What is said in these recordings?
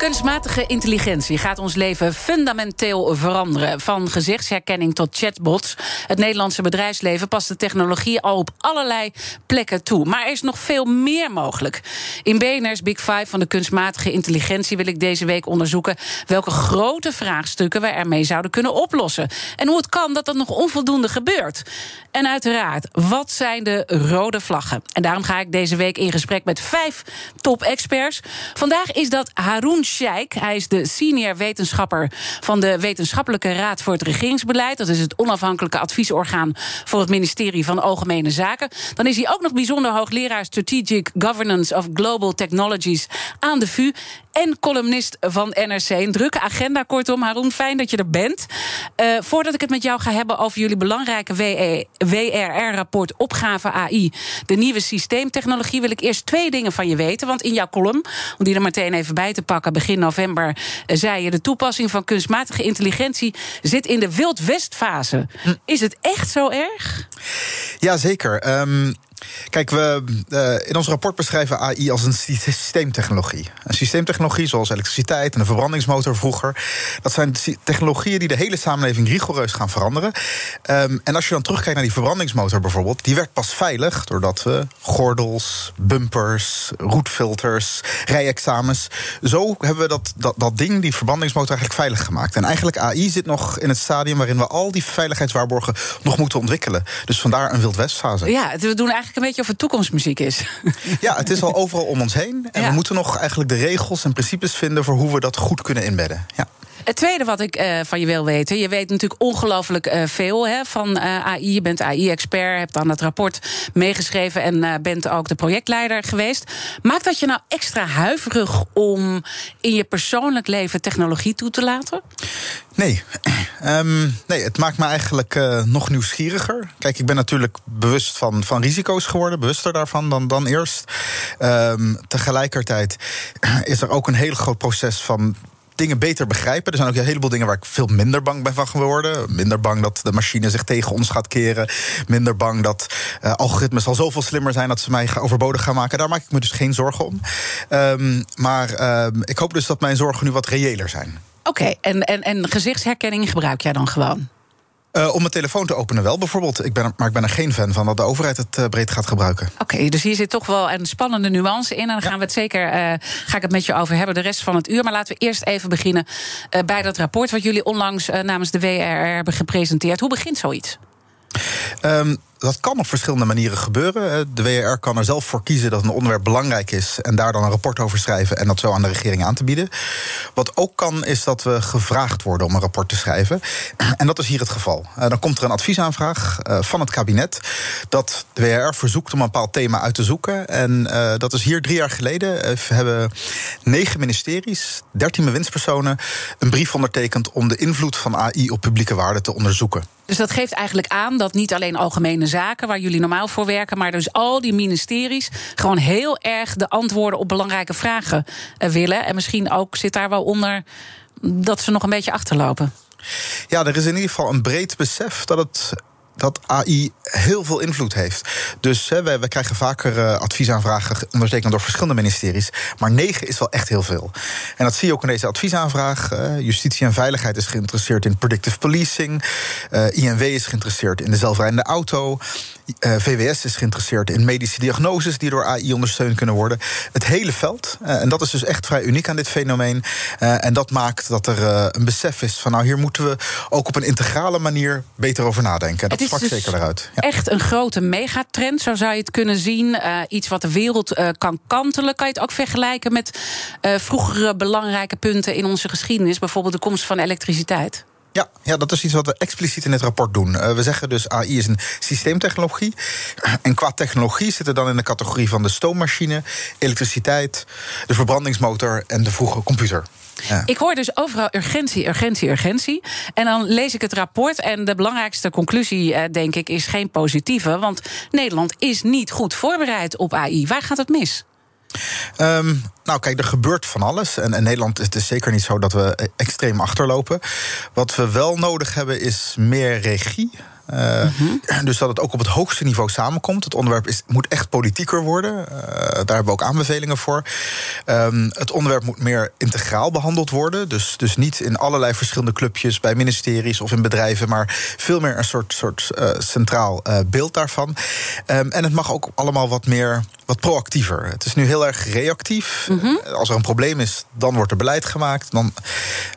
Kunstmatige intelligentie gaat ons leven fundamenteel veranderen. Van gezichtsherkenning tot chatbots. Het Nederlandse bedrijfsleven past de technologie al op allerlei plekken toe. Maar er is nog veel meer mogelijk. In BNR's Big Five van de kunstmatige intelligentie wil ik deze week onderzoeken welke grote vraagstukken we ermee zouden kunnen oplossen. En hoe het kan dat dat nog onvoldoende gebeurt. En uiteraard, wat zijn de rode vlaggen? En daarom ga ik deze week in gesprek met vijf top-experts. Vandaag is dat Haroon Hij is de senior wetenschapper van de Wetenschappelijke Raad voor het Regeringsbeleid. Dat is het onafhankelijke adviesorgaan voor het ministerie van Algemene Zaken. Dan is hij ook nog bijzonder hoogleraar Strategic Governance of Global Technologies aan de VU. En columnist van NRC. Een drukke agenda, kortom. Haroon, fijn dat je er bent. Uh, voordat ik het met jou ga hebben over jullie belangrijke WRR-rapport Opgave AI, de nieuwe systeemtechnologie, wil ik eerst twee dingen van je weten. Want in jouw column, om die er meteen even bij te pakken, begin november uh, zei je: de toepassing van kunstmatige intelligentie zit in de Wild West-fase. Hm. Is het echt zo erg? Jazeker. Um, Kijk, we uh, in ons rapport beschrijven AI als een systeemtechnologie. Een systeemtechnologie zoals elektriciteit en een verbrandingsmotor vroeger. Dat zijn technologieën die de hele samenleving rigoureus gaan veranderen. Um, en als je dan terugkijkt naar die verbrandingsmotor bijvoorbeeld, die werd pas veilig doordat we gordels, bumpers, roetfilters, rijexamens. Zo hebben we dat, dat, dat ding, die verbrandingsmotor, eigenlijk veilig gemaakt. En eigenlijk AI zit nog in het stadium waarin we al die veiligheidswaarborgen nog moeten ontwikkelen. Dus vandaar een Wild West-fase. Ja, we doen eigenlijk een beetje of het toekomstmuziek is. Ja, het is al overal om ons heen. En ja. we moeten nog eigenlijk de regels en principes vinden voor hoe we dat goed kunnen inbedden. Ja. Het tweede wat ik uh, van je wil weten. Je weet natuurlijk ongelooflijk uh, veel hè, van uh, AI. Je bent AI-expert, hebt aan het rapport meegeschreven en bent ook de projectleider geweest. Maakt dat je nou extra huiverig om in je persoonlijk leven technologie toe te laten? Nee. Um, nee, het maakt me eigenlijk nog nieuwsgieriger. Kijk, ik ben natuurlijk bewust van, van risico's geworden, bewuster daarvan dan, dan eerst. Um, tegelijkertijd is er ook een heel groot proces van dingen beter begrijpen. Er zijn ook een heleboel dingen waar ik veel minder bang ben van geworden. Minder bang dat de machine zich tegen ons gaat keren. Minder bang dat uh, algoritmes al zoveel slimmer zijn dat ze mij overbodig gaan maken. Daar maak ik me dus geen zorgen om. Um, maar uh, ik hoop dus dat mijn zorgen nu wat reëler zijn. Oké, en, en, en gezichtsherkenning gebruik jij dan gewoon? Uh, om mijn telefoon te openen wel, bijvoorbeeld. Ik ben maar ik ben er geen fan van dat de overheid het uh, breed gaat gebruiken. Oké, okay, dus hier zit toch wel een spannende nuance in. En dan ja. gaan we het zeker, uh, ga ik het met je over hebben de rest van het uur. Maar laten we eerst even beginnen bij dat rapport... wat jullie onlangs namens de WRR hebben gepresenteerd. Hoe begint zoiets? Um, dat kan op verschillende manieren gebeuren. De WRR kan er zelf voor kiezen dat een onderwerp belangrijk is en daar dan een rapport over schrijven en dat zo aan de regering aan te bieden. Wat ook kan, is dat we gevraagd worden om een rapport te schrijven. En dat is hier het geval. Dan komt er een adviesaanvraag van het kabinet dat de WRR verzoekt om een bepaald thema uit te zoeken. En dat is hier drie jaar geleden. Hebben negen ministeries, dertien bewindspersonen een brief ondertekend om de invloed van AI op publieke waarden te onderzoeken. Dus dat geeft eigenlijk aan dat niet alleen algemene zaken waar jullie normaal voor werken, maar dus al die ministeries gewoon heel erg de antwoorden op belangrijke vragen willen. En misschien ook zit daar wel onder dat ze nog een beetje achterlopen. Ja, er is in ieder geval een breed besef dat het dat AI heel veel invloed heeft. Dus hè, krijgen vaker uh, adviesaanvragen ondertekend door verschillende ministeries. Maar negen is wel echt heel veel. En dat zie je ook in deze adviesaanvraag. Justitie en Veiligheid is geïnteresseerd in predictive policing. Uh, INW is geïnteresseerd in de zelfrijdende auto. VWS is geïnteresseerd in medische diagnoses die door AI ondersteund kunnen worden. Het hele veld. en dat is dus echt vrij uniek aan dit fenomeen. en dat maakt dat er een besef is van nou hier moeten we ook op een integrale manier beter over nadenken. Dat sprak dus zeker eruit. Ja. Echt een grote megatrend, zo zou je het kunnen zien. Iets wat de wereld kan kantelen. Kan je het ook vergelijken met vroegere belangrijke punten in onze geschiedenis, bijvoorbeeld de komst van elektriciteit? Ja, ja, dat is iets wat we expliciet in het rapport doen. Uh, we zeggen dus AI is een systeemtechnologie. En qua technologie zit er dan in de categorie van de stoommachine, elektriciteit, de verbrandingsmotor en de vroege computer. Ja. Ik hoor dus overal urgentie, urgentie, urgentie. En dan lees ik het rapport. En de belangrijkste conclusie, uh, denk ik, is geen positieve. Want Nederland is niet goed voorbereid op AI. Waar gaat het mis? Um, nou, kijk, er gebeurt van alles. En in Nederland is het zeker niet zo dat we extreem achterlopen. Wat we wel nodig hebben is meer regie. Uh, Dus dat het ook op het hoogste niveau samenkomt. Het onderwerp is, moet echt politieker worden. Uh, daar hebben we ook aanbevelingen voor. Um, het onderwerp moet meer integraal behandeld worden. Dus, dus niet in allerlei verschillende clubjes bij ministeries of in bedrijven, maar veel meer een soort, soort uh, centraal beeld daarvan. Um, en het mag ook allemaal wat meer wat proactiever. Het is nu heel erg reactief. Mm -hmm. Als er een probleem is, dan wordt er beleid gemaakt. Dan,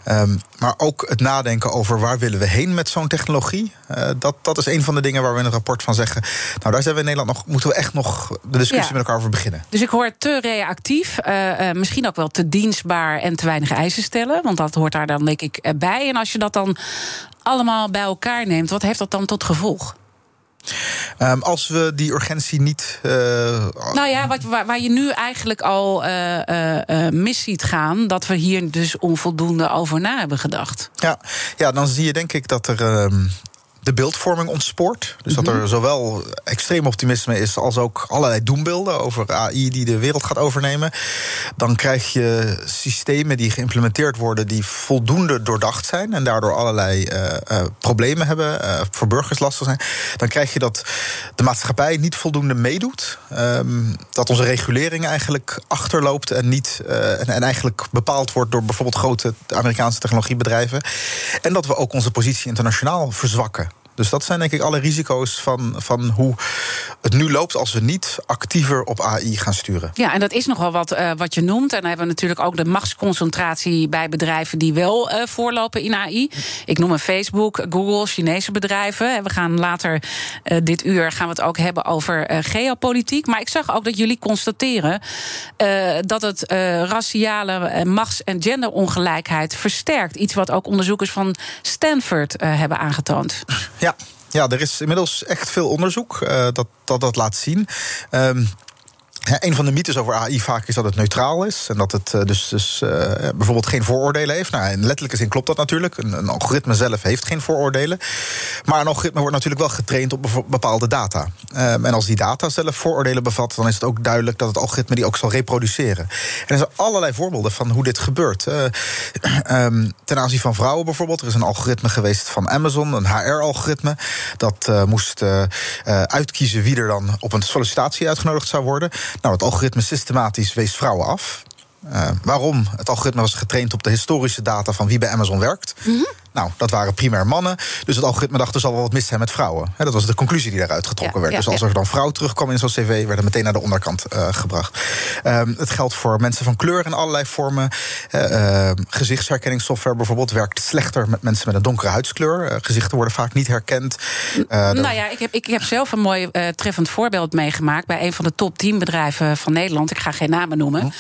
um, maar ook het nadenken over waar willen we heen met zo'n technologie. Uh, dat, dat is een van de dingen waar we in het rapport van zeggen. Nou, daar zijn we in Nederland nog, moeten we echt nog de discussie ja. met elkaar over beginnen. Dus ik hoor te reactief, uh, uh, misschien ook wel te dienstbaar en te weinig eisen stellen. Want dat hoort daar dan, denk ik, bij. En als je dat dan allemaal bij elkaar neemt, wat heeft dat dan tot gevolg? Um, als we die urgentie niet. Uh, nou ja, wat, waar, waar, je nu eigenlijk al uh, uh, mis ziet gaan, dat we hier dus onvoldoende over na hebben gedacht. Ja, ja dan zie je denk ik dat er. Um de beeldvorming ontspoort. Dus dat er zowel extreem optimisme is als ook allerlei doembeelden over AI die de wereld gaat overnemen. Dan krijg je systemen die geïmplementeerd worden die voldoende doordacht zijn en daardoor allerlei uh, uh, problemen hebben, uh, voor burgers lastig zijn. Dan krijg je dat de maatschappij niet voldoende meedoet. Um, dat onze regulering eigenlijk achterloopt en niet en, en eigenlijk bepaald wordt door bijvoorbeeld grote Amerikaanse technologiebedrijven. En dat we ook onze positie internationaal verzwakken. Dus dat zijn denk ik alle risico's van, van hoe het nu loopt als we niet actiever op AI gaan sturen. Ja, en dat is nogal wat, uh, wat je noemt. En dan hebben we natuurlijk ook de machtsconcentratie bij bedrijven die wel uh, voorlopen in AI. Ik noem een Facebook, Google, Chinese bedrijven. We gaan later uh, dit uur gaan we het ook hebben over geopolitiek. Maar ik zag ook dat jullie constateren dat het raciale machts- en genderongelijkheid versterkt. Iets wat ook onderzoekers van Stanford hebben aangetoond. Ja, ja, er is inmiddels echt veel onderzoek uh, dat, dat dat laat zien. Um, een van de mythes over AI vaak is dat het neutraal is. En dat het uh, dus, dus uh, bijvoorbeeld geen vooroordelen heeft. Nou, in letterlijke zin klopt dat natuurlijk. Een, algoritme zelf heeft geen vooroordelen. Maar een algoritme wordt natuurlijk wel getraind op bepaalde data. Um, en als die data zelf vooroordelen bevat, dan is het ook duidelijk dat het algoritme die ook zal reproduceren. En er zijn allerlei voorbeelden van hoe dit gebeurt. Uh, um, ten aanzien van vrouwen bijvoorbeeld. Er is een algoritme geweest van Amazon, een HR-algoritme. Dat moest uitkiezen wie er dan op een sollicitatie uitgenodigd zou worden. Nou, het algoritme systematisch wees vrouwen af. Uh, waarom? Het algoritme was getraind op de historische data van wie bij Amazon werkt. -hmm. Nou, dat waren primair mannen. Dus het algoritme dacht er zal wel wat mis zijn met vrouwen. He, dat was de conclusie die daaruit getrokken werd. Dus als er dan vrouw terugkwam in zo'n cv, werd het meteen naar de onderkant uh, gebracht. Um, het geldt voor mensen van kleur in allerlei vormen. Uh, gezichtsherkenningssoftware bijvoorbeeld werkt slechter met mensen met een donkere huidskleur. gezichten worden vaak niet herkend. nou ja, ik heb, ik heb zelf een mooi treffend voorbeeld meegemaakt bij een van de top 10 bedrijven van Nederland. Ik ga geen namen noemen.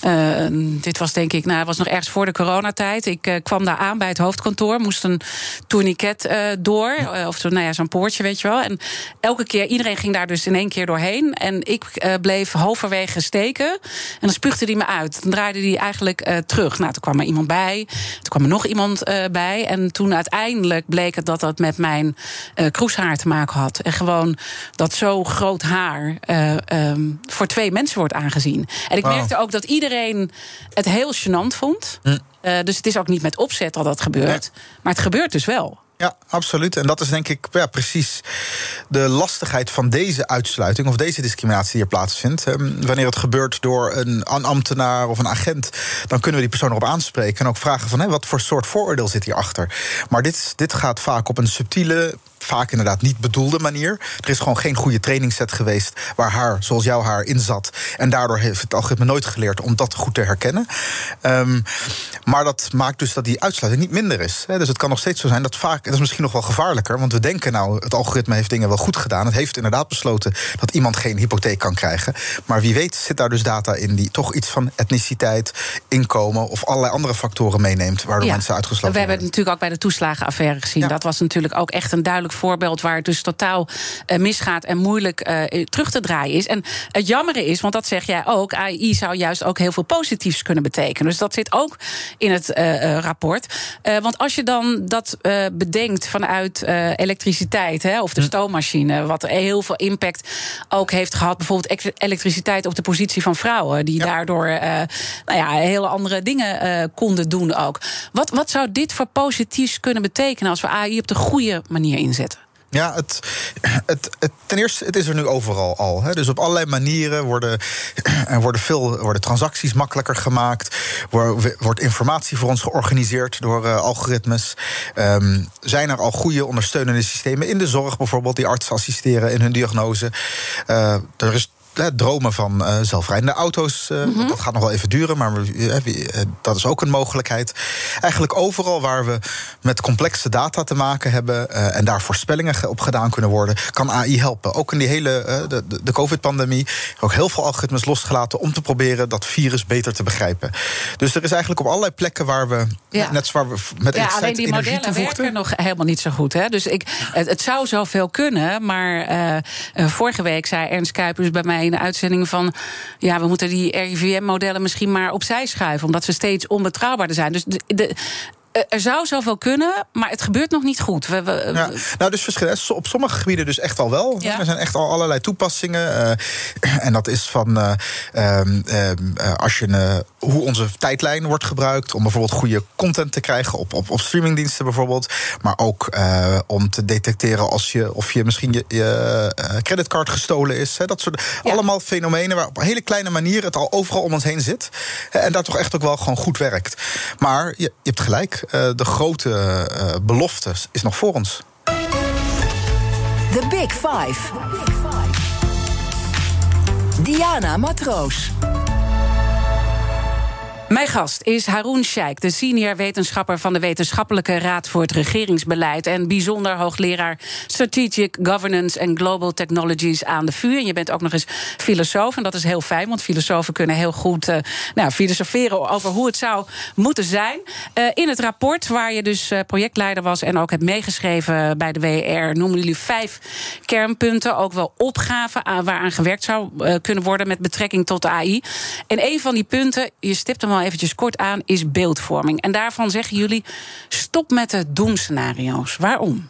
Hm. dit was denk ik, nou, was nog ergens voor de coronatijd. Ik kwam daar aan bij het hoofdkantoor moest een tourniquet uh, door. Uh, of zo, nou ja, zo'n poortje, weet je wel. En elke keer, iedereen ging daar dus in één keer doorheen. En ik uh, bleef halverwege steken. En dan spuugde hij me uit. Dan draaide hij eigenlijk terug. Nou, toen kwam er iemand bij. Toen kwam er nog iemand bij. En toen uiteindelijk bleek het dat dat met mijn kroeshaar te maken had. En gewoon dat zo groot haar um, voor twee mensen wordt aangezien. En ik wow. merkte ook dat iedereen het heel gênant vond. Hm. Uh, dus het is ook niet met opzet dat dat gebeurt. Maar het gebeurt dus wel. Ja, absoluut. En dat is denk ik ja, precies de lastigheid van deze uitsluiting of deze discriminatie die er plaatsvindt. Um, wanneer het gebeurt door een ambtenaar of een agent, dan kunnen we die persoon erop aanspreken en ook vragen van hé, wat voor soort vooroordeel zit hierachter. Maar dit, dit gaat vaak op een subtiele vaak inderdaad niet bedoelde manier. Er is gewoon geen goede trainingsset geweest waar haar, zoals jouw haar, in zat. En daardoor heeft het algoritme nooit geleerd om dat goed te herkennen. Um, maar dat maakt dus dat die uitsluiting niet minder is. Dus het kan nog steeds zo zijn dat vaak, dat is misschien nog wel gevaarlijker, want we denken nou, het algoritme heeft dingen wel goed gedaan. Het heeft inderdaad besloten dat iemand geen hypotheek kan krijgen. Maar wie weet zit daar dus data in die toch iets van etniciteit, inkomen of allerlei andere factoren meeneemt, waardoor mensen uitgesloten worden. We hebben het natuurlijk ook bij de toeslagenaffaire gezien. Dat was natuurlijk ook echt een duidelijk voorbeeld waar het dus totaal uh, misgaat en moeilijk uh, terug te draaien is. En het jammere is, want dat zeg jij ook, AI zou juist ook heel veel positiefs kunnen betekenen. Dus dat zit ook in het uh, rapport. want als je dan dat bedenkt vanuit elektriciteit hè, of de hm. stoommachine, wat heel veel impact ook heeft gehad, bijvoorbeeld elektriciteit op de positie van vrouwen, die daardoor nou ja, hele andere dingen konden doen ook. Wat, wat zou dit voor positiefs kunnen betekenen als we AI op de goede manier inzetten? Ja, het, het, het, ten eerste, het is er nu overal al. Hè. Dus op allerlei manieren worden, er worden, veel, worden transacties makkelijker gemaakt. Wordt informatie voor ons georganiseerd door uh, algoritmes. Um, zijn er al goede ondersteunende systemen in de zorg, bijvoorbeeld, die artsen assisteren in hun diagnose. Uh, er is dromen van uh, zelfrijdende auto's. Uh, mm -hmm. Dat gaat nog wel even duren, maar uh, dat is ook een mogelijkheid. Eigenlijk overal waar we met complexe data te maken hebben en daar voorspellingen op gedaan kunnen worden, kan AI helpen. Ook in die hele de, de COVID-pandemie ook heel veel algoritmes losgelaten om te proberen dat virus beter te begrijpen. Dus er is eigenlijk op allerlei plekken waar we ja. net zoals waar we met ja, alleen die modellen werken nog helemaal niet zo goed. Hè? Dus ik, het, het zou zoveel kunnen, maar vorige week zei Ernst Kuipers bij mij in de uitzending van... ja, we moeten die RIVM-modellen misschien maar opzij schuiven... omdat ze steeds onbetrouwbaarder zijn. Dus de, er zou zoveel kunnen, maar het gebeurt nog niet goed. We, we, ja, nou, dus verschillen. Op sommige gebieden dus echt al wel. Er zijn echt al allerlei toepassingen. Uh, en dat is van uh, uh, als je hoe onze tijdlijn wordt gebruikt om bijvoorbeeld goede content te krijgen op, op, op streamingdiensten bijvoorbeeld, maar ook om te detecteren als je of je misschien je, je creditcard gestolen is. Hè, dat soort allemaal fenomenen waar op een hele kleine manier het al overal om ons heen zit en daar toch echt ook wel gewoon goed werkt. Maar je, je hebt gelijk. Uh, de grote uh, belofte is nog voor ons. The Big Five. Diana Matroos. Mijn gast is Haroon Sheikh, de senior wetenschapper van de Wetenschappelijke Raad voor het Regeringsbeleid en bijzonder hoogleraar Strategic Governance and Global Technologies aan de VU. En je bent ook nog eens filosoof en dat is heel fijn, want filosofen kunnen heel goed uh, nou, filosoferen over hoe het zou moeten zijn. Uh, in het rapport, waar je dus uh, projectleider was en ook hebt meegeschreven bij de WR, noemen jullie vijf kernpunten, ook wel opgaven aan, waaraan gewerkt zou kunnen worden met betrekking tot AI. En een van die punten, je stipt hem al eventjes kort aan, is beeldvorming. En daarvan zeggen jullie: stop met de doemscenario's. Waarom?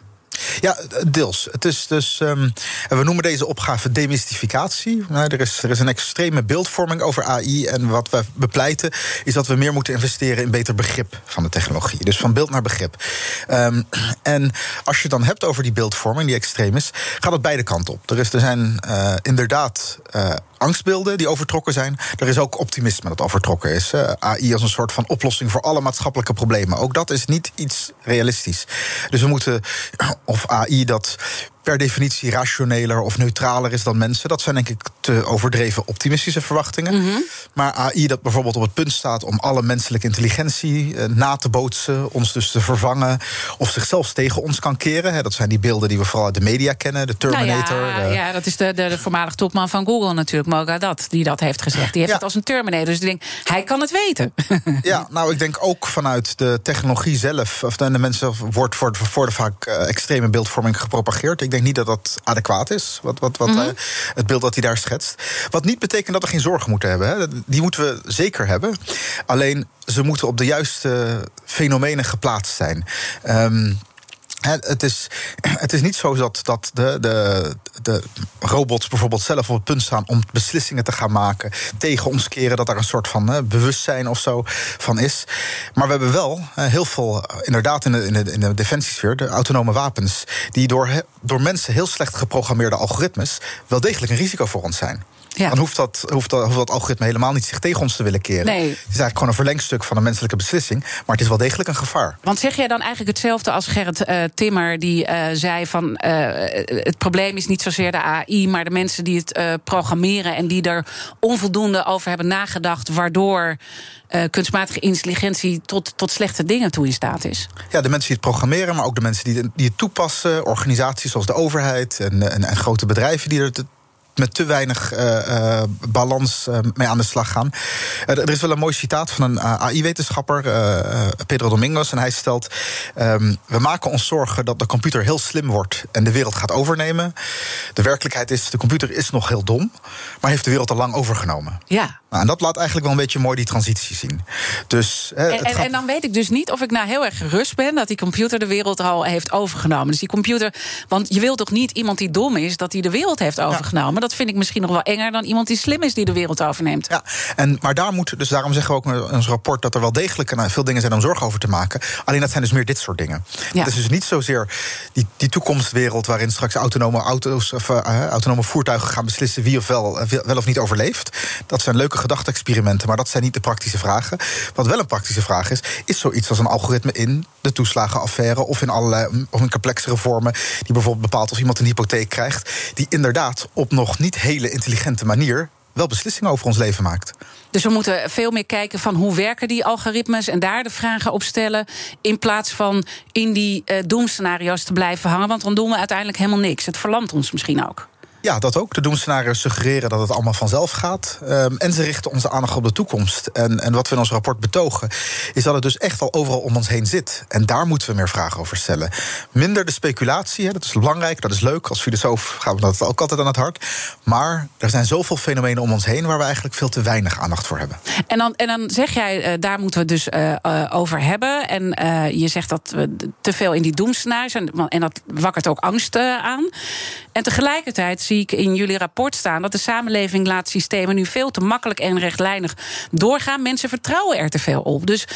Ja, deels. Het is dus, um, we noemen deze opgave demystificatie. Nou, er, is, er is een extreme beeldvorming over AI. En wat we bepleiten is dat we meer moeten investeren in beter begrip van de technologie. Dus van beeld naar begrip. Um, en als je het dan hebt over die beeldvorming, die extreem is, gaat het beide kanten op. Er, is, er zijn uh, inderdaad. Uh, angstbeelden die overtrokken zijn. Er is ook optimisme dat overtrokken is. AI als een soort van oplossing voor alle maatschappelijke problemen. Ook dat is niet iets realistisch. Dus we moeten, of AI dat per definitie rationeler of neutraler is dan mensen. Dat zijn denk ik te overdreven optimistische verwachtingen. Mhm. Maar AI dat bijvoorbeeld op het punt staat om alle menselijke intelligentie eh, na te bootsen, ons dus te vervangen of zichzelf tegen ons kan keren. Dat zijn die beelden die we vooral uit de media kennen, de Terminator. Nou ja, ja, dat is de, de, de voormalig topman van Google natuurlijk, Mogadat, die dat heeft gezegd. Die heeft het als een Terminator. Dus ik denk, hij kan het weten. ja, nou ik denk ook vanuit de technologie zelf, of de mensen wordt voor, voor de vaak uh, extreme beeldvorming gepropageerd. Ik denk niet dat dat adequaat is, wat, wat, wat, mm het beeld dat hij daar schetst. Wat niet betekent dat we geen zorgen moeten hebben. Hè. Die moeten we zeker hebben. Alleen ze moeten op de juiste fenomenen geplaatst zijn. Um, het, is, het is niet zo dat, dat de, de, de robots bijvoorbeeld zelf op het punt staan om beslissingen te gaan maken. Tegen ons keren dat er een soort van bewustzijn of zo van is. Maar we hebben wel heel veel, inderdaad, in de, in de, in de defensiesfeer, de autonome wapens. die door, door mensen heel slecht geprogrammeerde algoritmes. wel degelijk een risico voor ons zijn. Ja. Dan hoeft dat, hoeft, dat, hoeft dat algoritme helemaal niet zich tegen ons te willen keren. Nee. Het is eigenlijk gewoon een verlengstuk van een menselijke beslissing. Maar het is wel degelijk een gevaar. Want zeg jij dan eigenlijk hetzelfde als Gerrit uh, Timmer die zei van het probleem is niet zozeer de AI, maar de mensen die het programmeren en die er onvoldoende over hebben nagedacht, waardoor kunstmatige intelligentie tot, tot slechte dingen toe in staat is. Ja, de mensen die het programmeren, maar ook de mensen die, die het toepassen, organisaties zoals de overheid en, en, en grote bedrijven die er met te weinig uh, uh, balans uh, mee aan de slag gaan. er is wel een mooi citaat van een AI-wetenschapper, Pedro Domingos. En hij stelt: um, We maken ons zorgen dat de computer heel slim wordt en de wereld gaat overnemen. De werkelijkheid is: de computer is nog heel dom, maar heeft de wereld al lang overgenomen. Ja. Nou, en dat laat eigenlijk wel een beetje mooi die transitie zien. Dus, en, en, en, dan weet ik dus niet of ik nou heel erg gerust ben dat die computer de wereld al heeft overgenomen. Dus die computer, want je wilt toch niet iemand die dom is, dat hij de wereld heeft overgenomen. Ja dat vind ik misschien nog wel enger dan iemand die slim is die de wereld overneemt. Ja, en, maar daar moet, dus daarom zeggen we ook in ons rapport dat er wel degelijk veel dingen zijn om zorgen over te maken. Alleen dat zijn dus meer dit soort dingen. Ja. Het is dus niet zozeer die, die toekomstwereld waarin straks autonome auto's of uh, autonome voertuigen gaan beslissen wie of wel, eh, wel of niet overleeft. Dat zijn leuke gedachte-experimenten, maar dat zijn niet de praktische vragen. Wat wel een praktische vraag is, is zoiets als een algoritme in de toeslagenaffaire of in allerlei of in complexere vormen, die bijvoorbeeld bepaalt of iemand een hypotheek krijgt, die inderdaad op nog niet hele intelligente manier wel beslissingen over ons leven maakt. Dus we moeten veel meer kijken van hoe werken die algoritmes en daar de vragen op stellen. In plaats van in die uh, te blijven hangen. Want dan doen we uiteindelijk helemaal niks. Het verlamt ons misschien ook. Ja, dat ook. De doemscenario's suggereren dat het allemaal vanzelf gaat. Um, en ze richten onze aandacht op de toekomst. En, en wat we in ons rapport betogen, is dat het dus echt al overal om ons heen zit. En daar moeten we meer vragen over stellen. Minder de speculatie, hè, dat is belangrijk, dat is leuk. Als filosoof gaan we dat ook altijd aan het hart. Maar er zijn zoveel fenomenen om ons heen waar we eigenlijk veel te weinig aandacht voor hebben. En dan, en dan zeg jij, uh, daar moeten we dus uh, over hebben. En je zegt dat we te veel in die doemscenario's. En, en dat wakkert ook angst aan. En tegelijkertijd zie ik in jullie rapport staan dat de samenleving laat systemen nu veel te makkelijk en rechtlijnig doorgaan. Mensen vertrouwen er te veel op. Dus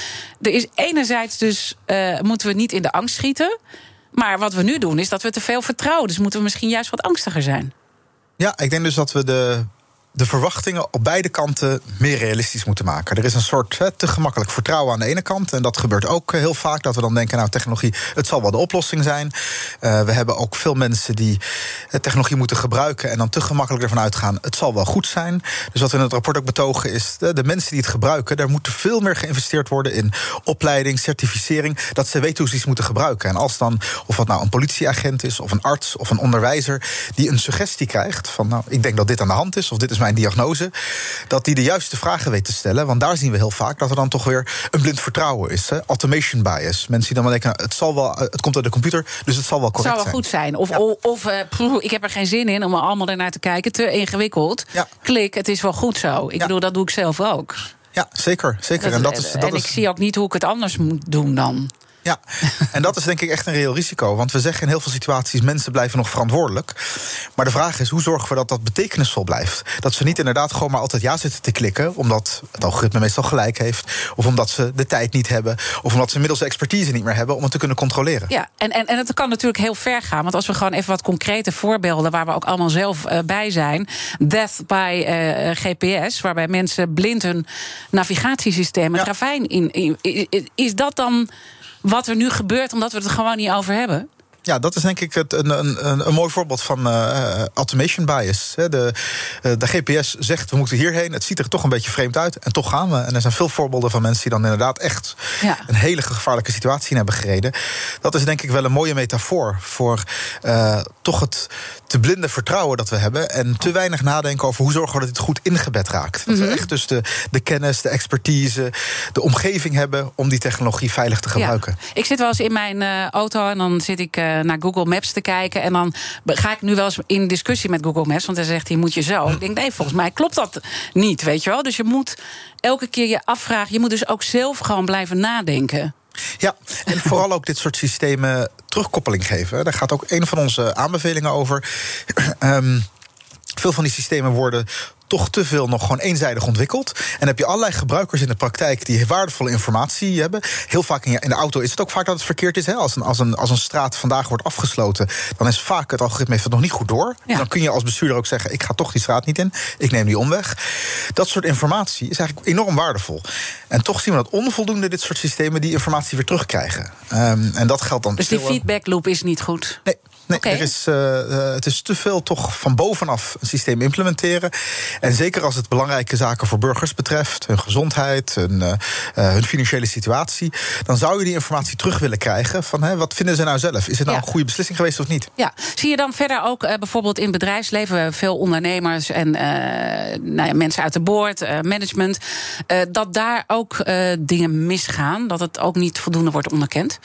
er is enerzijds dus uh, moeten we niet in de angst schieten. Maar wat we nu doen is dat we te veel vertrouwen. Dus moeten we misschien juist wat angstiger zijn. Ja, ik denk dus dat we de de verwachtingen op beide kanten meer realistisch moeten maken. Er is een soort te gemakkelijk vertrouwen aan de ene kant. En dat gebeurt ook heel vaak. Dat we dan denken, nou, technologie, het zal wel de oplossing zijn. Uh, we hebben ook veel mensen die technologie moeten gebruiken. En dan te gemakkelijk ervan uitgaan, het zal wel goed zijn. Dus wat we in het rapport ook betogen is, de, de mensen die het gebruiken, daar moet veel meer geïnvesteerd worden in opleiding, certificering. Dat ze weten hoe ze iets moeten gebruiken. En als dan, of wat nou een politieagent is, of een arts, of een onderwijzer, die een suggestie krijgt van, nou, ik denk dat dit aan de hand is, of dit is mijn diagnose, dat die de juiste vragen weet te stellen. Want daar zien we heel vaak dat er dan toch weer een blind vertrouwen is. Hè? Automation bias. Mensen die dan denken, nou, het, zal wel, het komt uit de computer, dus het zal wel correct zijn. Het zal wel goed zijn. Of, of, of uh, ik heb er geen zin in om allemaal ernaar te kijken. Te ingewikkeld. Ja. Klik, het is wel goed zo. Ik bedoel, dat doe ik zelf ook. Ja, zeker. zeker. en dat is, dat en ik zie ook niet hoe ik het anders moet doen dan. Ja, en dat is denk ik echt een reëel risico. Want we zeggen in heel veel situaties: mensen blijven nog verantwoordelijk. Maar de vraag is: hoe zorgen we dat dat betekenisvol blijft? Dat ze niet inderdaad gewoon maar altijd ja zitten te klikken, omdat het algoritme meestal gelijk heeft. Of omdat ze de tijd niet hebben. Of omdat ze inmiddels de expertise niet meer hebben om het te kunnen controleren. Ja, en, en, en het kan natuurlijk heel ver gaan. Want als we gewoon even wat concrete voorbeelden, waar we ook allemaal zelf uh, bij zijn: Death by uh, eh, GPS, waarbij mensen blind hun navigatiesysteem het ja. ravijn in, in. Is dat dan wat er nu gebeurt, omdat we het er gewoon niet over hebben? Ja, dat is denk ik het, een, een, een mooi voorbeeld van uh, automation bias. De, uh, de GPS zegt we moeten hierheen. Het ziet er toch een beetje vreemd uit. En toch gaan we. En er zijn veel voorbeelden van mensen die dan inderdaad echt ja. een hele gevaarlijke situatie in hebben gereden. Dat is denk ik wel een mooie metafoor voor uh, toch het te blinde vertrouwen dat we hebben. En te weinig nadenken over hoe zorgen we dat dit goed ingebed raakt. Dat mm -hmm. we echt dus de, de kennis, de expertise, de omgeving hebben om die technologie veilig te gebruiken. Ja. Ik zit wel eens in mijn auto en dan zit ik naar Google Maps te kijken. En dan ga ik nu wel eens in discussie met Google Maps. Want hij zegt, hier moet je zo. Ik denk, nee, volgens mij klopt dat niet, weet je wel. Dus je moet elke keer je afvragen. Je moet dus ook zelf gewoon blijven nadenken. Ja, en vooral ook dit soort systemen terugkoppeling geven. Daar gaat ook een van onze aanbevelingen over. um, veel van die systemen worden toch te veel nog gewoon eenzijdig ontwikkeld. En heb je allerlei gebruikers in de praktijk die waardevolle informatie hebben. Heel vaak in, de auto is het ook vaak dat het verkeerd is. Hè? Als, een, als, een, als een straat vandaag wordt afgesloten, dan is vaak het algoritme heeft het nog niet goed door. Dan kun je als bestuurder ook zeggen: ik ga toch die straat niet in, ik neem die omweg. Dat soort informatie is eigenlijk enorm waardevol. En toch zien we dat onvoldoende dit soort systemen die informatie weer terugkrijgen. Um, en dat geldt dan. Dus die feedback loop is niet goed. Nee. Nee, er is, uh, het is te veel toch van bovenaf een systeem implementeren. En zeker als het belangrijke zaken voor burgers betreft, hun gezondheid, hun, uh, hun financiële situatie, dan zou je die informatie terug willen krijgen van hè, wat vinden ze nou zelf? Is het nou een goede beslissing geweest of niet? Ja, zie je dan verder ook uh, bijvoorbeeld in bedrijfsleven veel ondernemers en nou ja, mensen uit de boord, management, dat daar ook dingen misgaan, dat het ook niet voldoende wordt onderkend?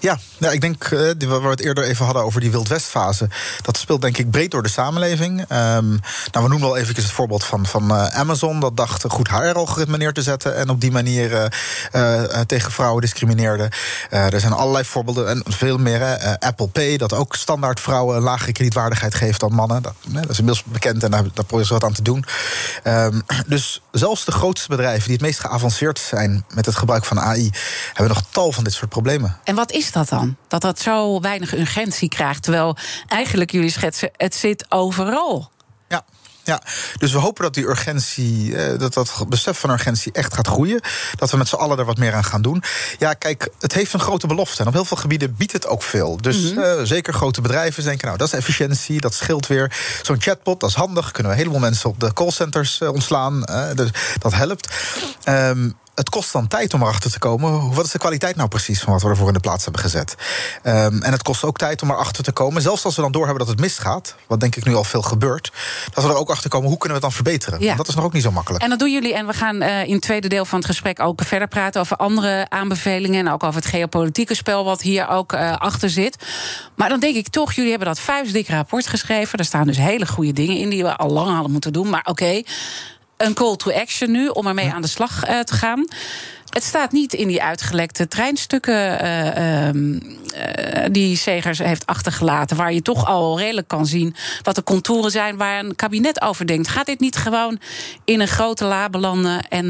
Ja, ik denk, uh, waar we het eerder even hadden over die Wildwestfase... dat speelt denk ik breed door de samenleving. Um, nou, we noemen wel even het voorbeeld van, van uh, Amazon... dat dacht goed HR-algoritme neer te zetten... en op die manier uh, tegen vrouwen discrimineerde. er zijn allerlei voorbeelden en veel meer. Apple Pay, dat ook standaard vrouwen... een lagere kredietwaardigheid geeft dan mannen. Dat, dat is inmiddels bekend en daar, daar proberen ze wat aan te doen. Um, dus zelfs de grootste bedrijven die het meest geavanceerd zijn... met het gebruik van AI... hebben nog tal van dit soort problemen wat is dat dan? Dat dat zo weinig urgentie krijgt. Terwijl eigenlijk jullie schetsen, het zit overal. Ja, ja, dus we hopen dat die urgentie, eh, dat dat besef van urgentie echt gaat groeien. Dat we met z'n allen er wat meer aan gaan doen. Ja, kijk, het heeft een grote belofte. En op heel veel gebieden biedt het ook veel. Dus mm zeker grote bedrijven denken, nou, dat is efficiëntie, dat scheelt weer. Zo'n chatbot, dat is handig. Kunnen we helemaal mensen op de callcenters uh, ontslaan. dus dat helpt. Um, het kost dan tijd om erachter te komen. Wat is de kwaliteit nou precies van wat we ervoor in de plaats hebben gezet? Um, en het kost ook tijd om erachter te komen. Zelfs als we dan doorhebben dat het misgaat, wat denk ik nu al veel gebeurt, dat we er ook achter komen hoe kunnen we het dan verbeteren. Ja. dat is nog ook niet zo makkelijk. En dat doen jullie. En we gaan uh, in het tweede deel van het gesprek ook verder praten over andere aanbevelingen. En ook over het geopolitieke spel wat hier ook uh, achter zit. Maar dan denk ik toch, jullie hebben dat vuistdik rapport geschreven. Er staan dus hele goede dingen in die we al lang hadden moeten doen. Maar oké. Okay, een call to action nu om ermee aan de slag uh, te gaan. Het staat niet in die uitgelekte treinstukken uh, uh, die Segers heeft achtergelaten. Waar je toch al redelijk kan zien wat de contouren zijn waar een kabinet over denkt. Gaat dit niet gewoon in een grote la belanden en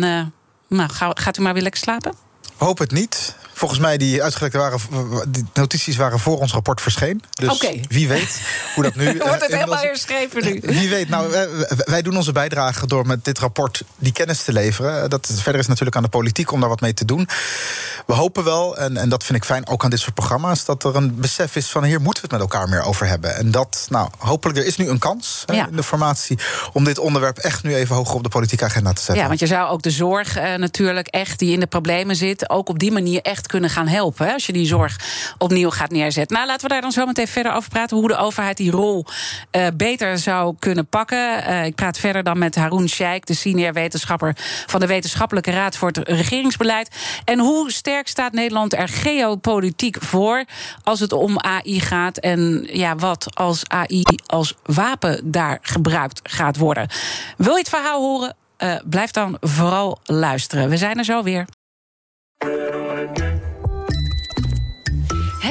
nou, gaat u maar weer lekker slapen? Hoop het niet. Volgens mij die uitgelekte waren, die notities waren voor ons rapport verscheen. Dus wie weet hoe dat nu... Wordt het helemaal herschreven nu. Wie weet. Nou, wij doen onze bijdrage door met dit rapport die kennis te leveren. Dat verder is natuurlijk aan de politiek om daar wat mee te doen. We hopen wel, en, en dat vind ik fijn ook aan dit soort programma's... dat er een besef is van hier moeten we het met elkaar meer over hebben. En dat, nou, hopelijk, er is nu een kans ja. in de formatie... om dit onderwerp echt nu even hoger op de politieke agenda te zetten. Ja, want je zou ook de zorg uh, natuurlijk echt die in de problemen zit... ook op die manier echt kunnen gaan helpen. Als je die zorg opnieuw gaat neerzetten. Nou, laten we daar dan zo meteen verder over praten. Hoe de overheid die rol uh, beter zou kunnen pakken. Uh, ik praat verder dan met Haroon Sheikh, de senior wetenschapper van de Wetenschappelijke Raad voor het Regeringsbeleid. En hoe sterk staat Nederland er geopolitiek voor als het om AI gaat? En ja, wat als AI als wapen daar gebruikt gaat worden? Wil je het verhaal horen? Uh, blijf dan vooral luisteren. We zijn er zo weer.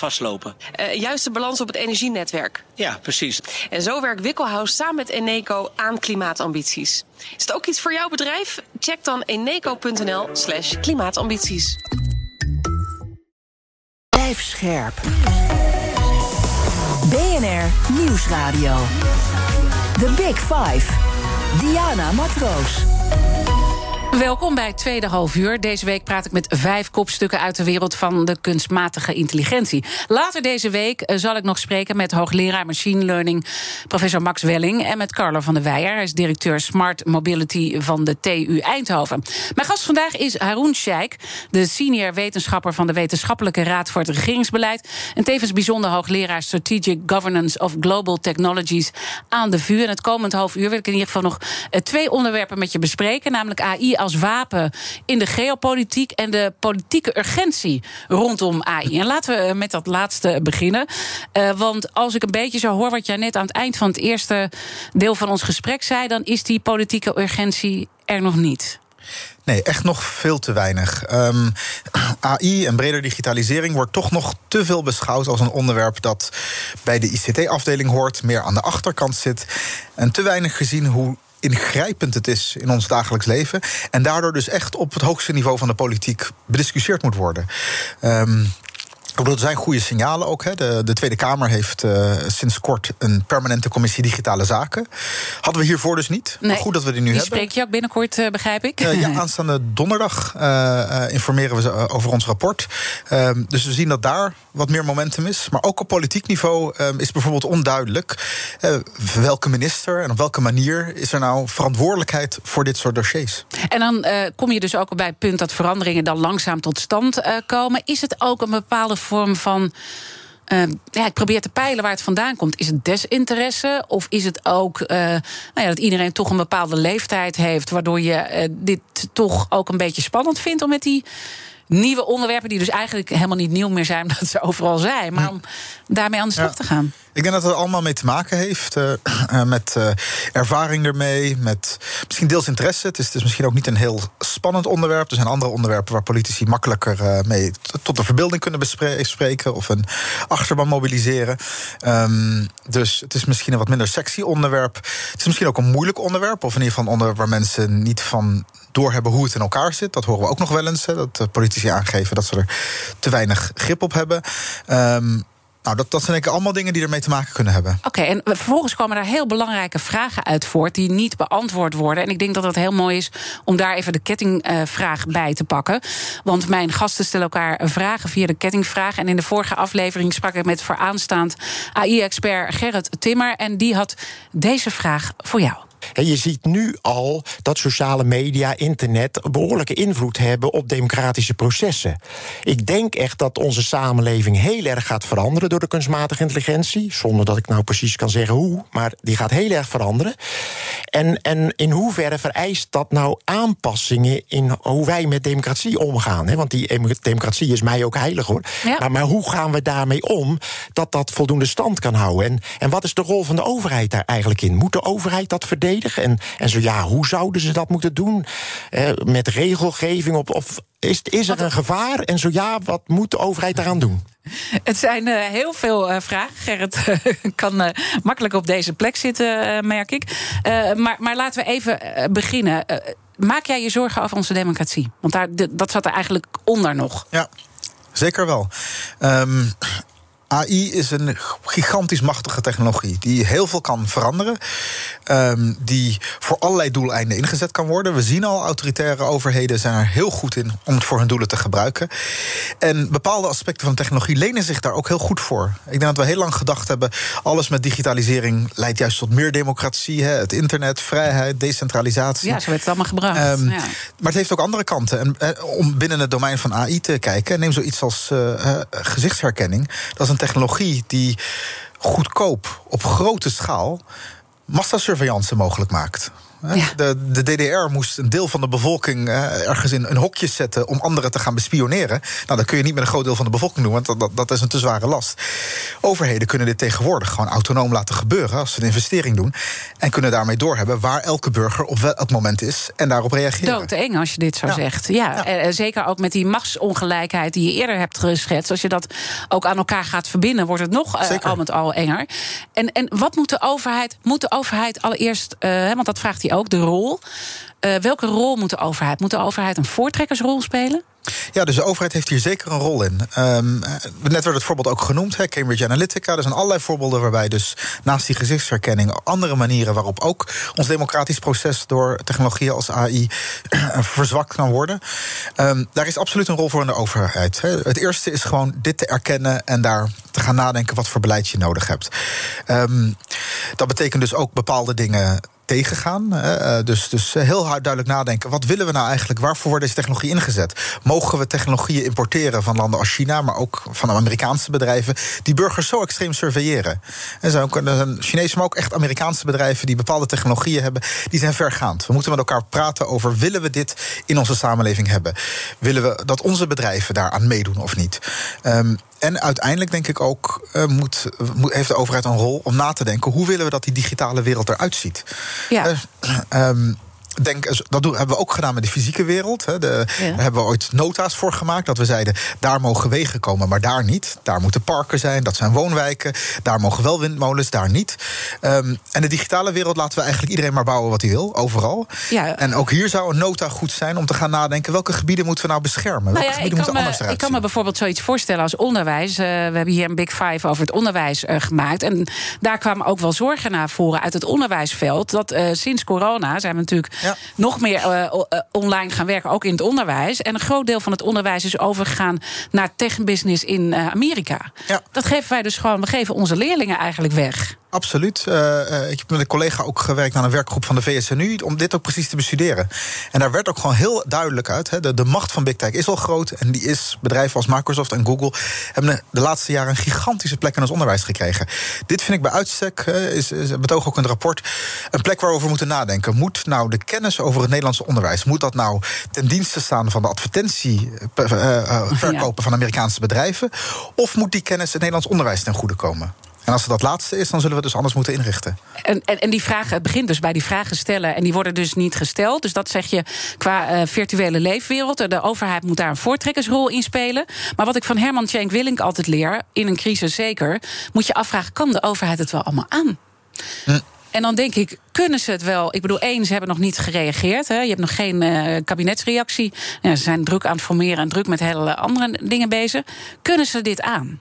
vastlopen. juist de balans op het energienetwerk. Ja, precies. En zo werkt Wikkelhuis samen met Eneco aan klimaatambities. Is het ook iets voor jouw bedrijf? Check dan eneco.nl slash klimaatambities. Blijf scherp. BNR Nieuwsradio. The Big Five. Diana Matroos. Welkom bij het tweede half uur. Deze week praat ik met vijf kopstukken uit de wereld van de kunstmatige intelligentie. Later deze week eh, zal ik nog spreken met hoogleraar machine learning professor Max Welling en met Carlo van der Weijer. Hij is directeur Smart Mobility van de TU Eindhoven. Mijn gast vandaag is Haroun Sheikh, de senior wetenschapper van de Wetenschappelijke Raad voor het Regeringsbeleid en tevens bijzonder hoogleraar Strategic Governance of Global Technologies aan de VU. En het komend half uur wil ik in ieder geval nog eh, twee onderwerpen met je bespreken, namelijk AI als wapen in de geopolitiek en de politieke urgentie rondom AI. En laten we met dat laatste beginnen. Uh, want als ik een beetje zo hoor wat jij net aan het eind van het eerste deel van ons gesprek zei, dan is die politieke urgentie er nog niet. Nee, echt nog veel te weinig. Ehm, AI en breder digitalisering wordt toch nog te veel beschouwd als een onderwerp dat bij de ICT-afdeling hoort, meer aan de achterkant zit. En te weinig gezien hoe ingrijpend het is in ons dagelijks leven. En daardoor dus echt op het hoogste niveau van de politiek bediscussieerd moet worden. Um, er zijn goede signalen ook. Hè. De, de, Tweede Kamer heeft uh, sinds kort een permanente commissie digitale zaken. Hadden we hiervoor dus niet. Nee, goed dat we die nu die hebben. spreek je ook binnenkort, uh, begrijp ik. Uh, ja, aanstaande donderdag informeren we ze over ons rapport. Ehm, dus we zien dat daar wat meer momentum is. Maar ook op politiek niveau um, is bijvoorbeeld onduidelijk... welke minister en op welke manier is er nou verantwoordelijkheid voor dit soort dossiers. En dan kom je dus ook bij het punt dat veranderingen dan langzaam tot stand komen. Is het ook een bepaalde vorm van. Uh, ja, ik probeer te peilen waar het vandaan komt. Is het desinteresse? Of is het ook uh, nou ja, dat iedereen toch een bepaalde leeftijd heeft, waardoor je uh, dit toch ook een beetje spannend vindt om met die nieuwe onderwerpen, die dus eigenlijk helemaal niet nieuw meer zijn, dat ze overal zijn, maar om daarmee aan de slag ja. te gaan? Ik denk dat het allemaal mee te maken heeft. Uh, met uh, ervaring ermee, met misschien deels interesse. Het is, het is, misschien ook niet een heel spannend onderwerp. Er zijn andere onderwerpen waar politici makkelijker uh, mee tot de verbeelding kunnen bespreken of een achterban mobiliseren. Um, dus het is misschien een wat minder sexy onderwerp. Het is misschien ook een moeilijk onderwerp, of in ieder geval een onderwerp waar mensen niet van doorhebben hoe het in elkaar zit. Dat horen we ook nog wel eens. Hè, dat politici aangeven dat ze er te weinig grip op hebben. Um, nou, dat, dat zijn denk ik allemaal dingen die ermee te maken kunnen hebben. Oké, en vervolgens komen daar heel belangrijke vragen uit voort... die niet beantwoord worden. En ik denk dat het heel mooi is om daar even de kettingvraag uh, bij te pakken. Want mijn gasten stellen elkaar vragen via de kettingvraag. En in de vorige aflevering sprak ik met vooraanstaand AI-expert Gerrit Timmer... en die had deze vraag voor jou. En je ziet nu al dat sociale media, internet behoorlijke invloed hebben op democratische processen. Ik denk echt dat onze samenleving heel erg gaat veranderen door de kunstmatige intelligentie. Zonder dat ik nou precies kan zeggen hoe, maar die gaat heel erg veranderen. En, en in hoeverre vereist dat nou aanpassingen in hoe wij met democratie omgaan? Hè? Want die democratie is mij ook heilig hoor. Ja. Maar, maar hoe gaan we daarmee om dat dat voldoende stand kan houden? En, en wat is de rol van de overheid daar eigenlijk in? Moet de overheid dat verdedigen? En, en zo ja, hoe zouden ze dat moeten doen? Eh, met regelgeving op, of is, is er een gevaar? En zo ja, wat moet de overheid daaraan doen? Het zijn uh, heel veel uh, vragen. Gerrit uh, kan makkelijk op deze plek zitten, merk ik. maar, maar laten we even beginnen. maak jij je zorgen over onze democratie? Want daar, dat zat er eigenlijk onder nog. Ja. Zeker wel. Um, AI is een gigantisch machtige technologie die heel veel kan veranderen. Um, die voor allerlei doeleinden ingezet kan worden. We zien al, autoritaire overheden zijn er heel goed in om het voor hun doelen te gebruiken. En bepaalde aspecten van technologie lenen zich daar ook heel goed voor. Ik denk dat we heel lang gedacht hebben: alles met digitalisering leidt juist tot meer democratie. Hè? Het internet, vrijheid, decentralisatie. Ja, zo werd het allemaal gebruikt. Um, ja. Maar het heeft ook andere kanten. En eh, om binnen het domein van AI te kijken, neem zoiets als uh, gezichtsherkenning. Dat is een technologie die goedkoop op grote schaal massasurveillance mogelijk maakt. Ja. De, de, DDR moest een deel van de bevolking uh, ergens in een hokje zetten om anderen te gaan bespioneren. Nou, dat kun je niet met een groot deel van de bevolking doen, want dat, dat, dat is een te zware last. Overheden kunnen dit tegenwoordig gewoon autonoom laten gebeuren als ze een investering doen. En kunnen daarmee doorhebben waar elke burger op welk moment is en daarop reageren. Doodeng als je dit zo ja. zegt. Ja, ja. zeker ook met die machtsongelijkheid die je eerder hebt geschetst. Als je dat ook aan elkaar gaat verbinden, wordt het nog uh, al met al enger. En, en wat moet de overheid? Moet de overheid allereerst, uh, want dat vraagt hij ook, de rol. Uh, welke rol moet de overheid? Moet de overheid een voortrekkersrol spelen? Ja, dus de overheid heeft hier zeker een rol in. Um, net werd het voorbeeld ook genoemd, Cambridge Analytica. Er zijn allerlei voorbeelden waarbij dus naast die gezichtsherkenning... andere manieren waarop ook ons democratisch proces... door technologieën als AI verzwakt kan worden. Um, daar is absoluut een rol voor in de overheid. Het eerste is gewoon dit te erkennen en daar te gaan nadenken... wat voor beleid je nodig hebt. Um, dat betekent dus ook bepaalde dingen tegengaan. Eh, dus, dus heel hard duidelijk nadenken. Wat willen we nou eigenlijk? Waarvoor wordt deze technologie ingezet? Mogen we technologieën importeren van landen als China, maar ook van Amerikaanse bedrijven, die burgers zo extreem surveilleren? En zijn ook zijn Chinese, maar ook echt Amerikaanse bedrijven die bepaalde technologieën hebben, die zijn vergaand. We moeten met elkaar praten over: willen we dit in onze samenleving hebben? Willen we dat onze bedrijven daaraan meedoen of niet? Um, en uiteindelijk denk ik ook, uh, moet, heeft de overheid een rol om na te denken... hoe willen we dat die digitale wereld eruit ziet? Ja. Uh, um, denk, dat doen, hebben we ook gedaan met de fysieke wereld. Hè. De, Daar hebben we ooit nota's voor gemaakt. Dat we zeiden, daar mogen wegen komen, maar daar niet. Daar moeten parken zijn, dat zijn woonwijken. Daar mogen wel windmolens, daar niet. Um, en de digitale wereld laten we eigenlijk iedereen maar bouwen wat hij wil, overal. Ja. En ook hier zou een nota goed zijn om te gaan nadenken... welke gebieden moeten we nou beschermen? Welke nou ja, gebieden moeten anders eruit Ik kan me bijvoorbeeld zoiets voorstellen als onderwijs. Uh, we hebben hier een Big Five over het onderwijs uh, gemaakt. En daar kwamen ook wel zorgen naar voren uit het onderwijsveld. Dat uh, sinds corona zijn we natuurlijk ja. nog meer uh, online gaan werken, ook in het onderwijs. En een groot deel van het onderwijs is overgegaan naar techbusiness in uh, Amerika. Ja. Dat geven wij dus gewoon, we geven onze leerlingen eigenlijk weg. Absoluut. Uh, ik heb met een collega ook gewerkt aan een werkgroep van de VSNU om dit ook precies te bestuderen. En daar werd ook gewoon heel duidelijk uit: hè, de, de macht van Big Tech is al groot. En die is bedrijven als Microsoft en Google hebben de laatste jaren een gigantische plek in ons onderwijs gekregen. Dit vind ik bij uitstek, uh, is, is betoog ook in het rapport, een plek waar we over moeten nadenken. Moet nou de kennis over het Nederlandse onderwijs, moet dat nou ten dienste staan van de advertentie uh, verkopen van Amerikaanse bedrijven? Of moet die kennis het Nederlands onderwijs ten goede komen? En als het dat laatste is, dan zullen we dus anders moeten inrichten. En, en, en die vragen, het begint dus bij die vragen stellen. En die worden dus niet gesteld. Dus dat zeg je qua uh, virtuele leefwereld. De overheid moet daar een voortrekkersrol in spelen. Maar wat ik van Herman Tjenk Willink altijd leer, in een crisis zeker, moet je afvragen: kan de overheid het wel allemaal aan? Hm. En dan denk ik, kunnen ze het wel? Ik bedoel, één, ze hebben nog niet gereageerd. Hè. Je hebt nog geen uh, kabinetsreactie. Ja, ze zijn druk aan het formeren en druk met hele andere dingen bezig. Kunnen ze dit aan?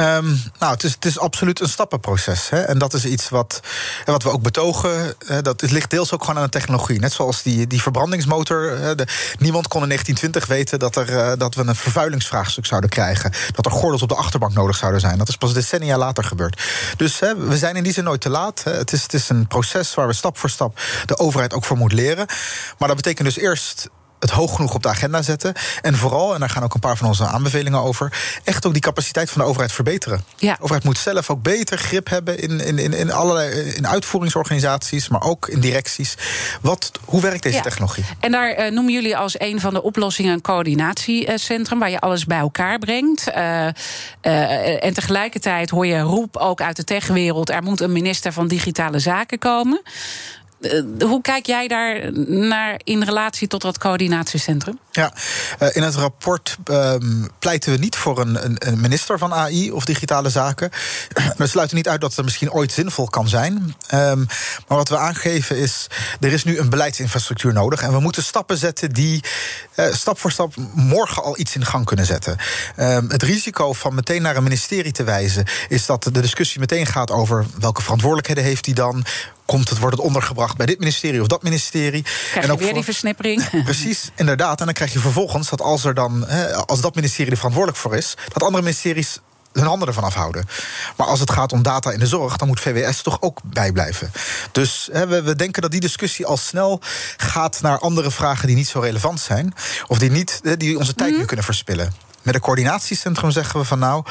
Um, nou, het is, het is absoluut een stappenproces. Hè? En dat is iets wat, wat we ook betogen. Hè, dat, het ligt deels ook gewoon aan de technologie. Net zoals die, die verbrandingsmotor. Hè, niemand kon in 1920 weten dat, er, uh, dat we een vervuilingsvraagstuk zouden krijgen. Dat er gordels op de achterbank nodig zouden zijn. Dat is pas decennia later gebeurd. Dus hè, we zijn in die zin nooit te laat. Het, is, het is een proces waar we stap voor stap de overheid ook voor moet leren. Maar dat betekent dus eerst het hoog genoeg op de agenda zetten. En vooral, en daar gaan ook een paar van onze aanbevelingen over, echt ook die capaciteit van de overheid verbeteren. Ja. De overheid moet zelf ook beter grip hebben in, in, in, in allerlei in uitvoeringsorganisaties, maar ook in directies. Wat, hoe werkt deze technologie? En daar uh, noemen jullie als een van de oplossingen een coördinatiecentrum waar je alles bij elkaar brengt. Uh, uh, en tegelijkertijd hoor je roep ook uit de techwereld: er moet een minister van Digitale Zaken komen. Eh, hoe kijk jij daar naar in relatie tot dat coördinatiecentrum? Ja, eh, in het rapport um, pleiten we niet voor een, een, minister van AI of digitale zaken. We sluiten niet uit dat het misschien ooit zinvol kan zijn. Um, maar wat we aangeven is, er is nu een beleidsinfrastructuur nodig. En we moeten stappen zetten die uh, stap voor stap morgen al iets in gang kunnen zetten. Um, het risico van meteen naar een ministerie te wijzen... is dat de discussie meteen gaat over welke verantwoordelijkheden heeft hij dan komt het, wordt het ondergebracht bij dit ministerie of dat ministerie. Krijg en ook weer die versnippering. Precies, inderdaad. En dan krijg je vervolgens dat als er dan, als dat ministerie er verantwoordelijk voor is, dat andere ministeries hun handen ervan afhouden. Maar als het gaat om data in de zorg, dan moet VWS toch ook bijblijven. Dus we, we, denken dat die discussie al snel gaat naar andere vragen die niet zo relevant zijn. Of die, niet, die onze tijd mm. nu kunnen verspillen. Met een coördinatiecentrum zeggen we van nou.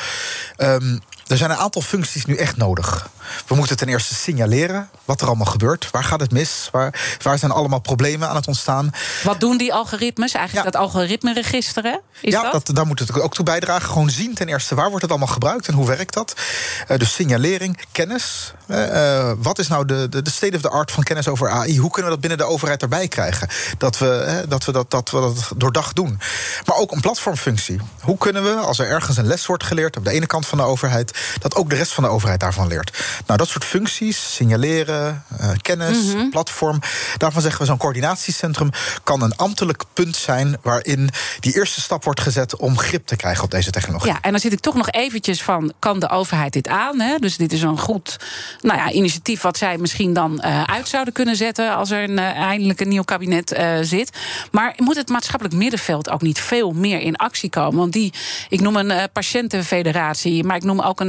Um, er zijn een aantal functies nu echt nodig. We moeten ten eerste signaleren wat er allemaal gebeurt. Waar gaat het mis? Waar, waar zijn allemaal problemen aan het ontstaan? Wat doen die algoritmes? Eigenlijk dat algoritme registeren? Is ja, dat? daar moet het ook toe bijdragen. Gewoon zien ten eerste waar wordt het allemaal gebruikt en hoe werkt dat? Uh, dus signalering, kennis. Uh, wat is nou de, de, de state of the art van kennis over AI? Hoe kunnen we dat binnen de overheid erbij krijgen? Dat we, dat, we dat, dat we dat doordacht doen. Maar ook een platformfunctie. Hoe kunnen we, als er ergens een les wordt geleerd op de ene kant van de overheid, dat ook de rest van de overheid daarvan leert. Nou, dat soort functies, signaleren, uh, kennis, Mhm. platform. Daarvan zeggen we zo'n coördinatiecentrum kan een ambtelijk punt zijn waarin die eerste stap wordt gezet om grip te krijgen op deze technologie. Ja, en dan zit ik toch nog eventjes van, kan de overheid dit aan? Hè? Dus dit is een goed nou ja, initiatief wat zij misschien dan eh, uit zouden kunnen zetten... als er een, eh, eindelijk een nieuw kabinet eh, zit. Maar moet het maatschappelijk middenveld ook niet veel meer in actie komen? Want die, ik noem een eh, patiëntenfederatie... maar ik noem ook een,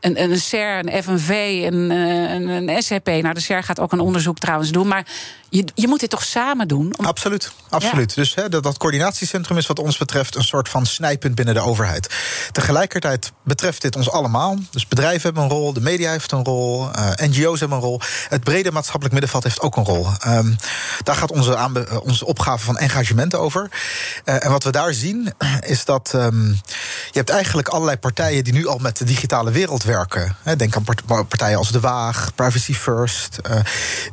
een, een SER, een FNV, een, eh, een, een SCP. Nou, de SER gaat ook een onderzoek trouwens doen. Maar je, je moet dit toch samen doen? Om- Absoluut, absoluut. Dus hè, dat, dat coördinatiecentrum is wat ons betreft een soort van snijpunt binnen de overheid. Tegelijkertijd betreft dit ons allemaal. Dus bedrijven hebben een rol, de media heeft een rol, eh, NGO's hebben een rol. Het brede maatschappelijk middenveld heeft ook een rol. Ehm, daar gaat onze, eh, onze opgave van engagement over. Eh, en wat we daar zien is dat ehm, je hebt eigenlijk allerlei partijen die nu al met de digitale wereld werken. Denk aan part- partijen als De Waag, Privacy First.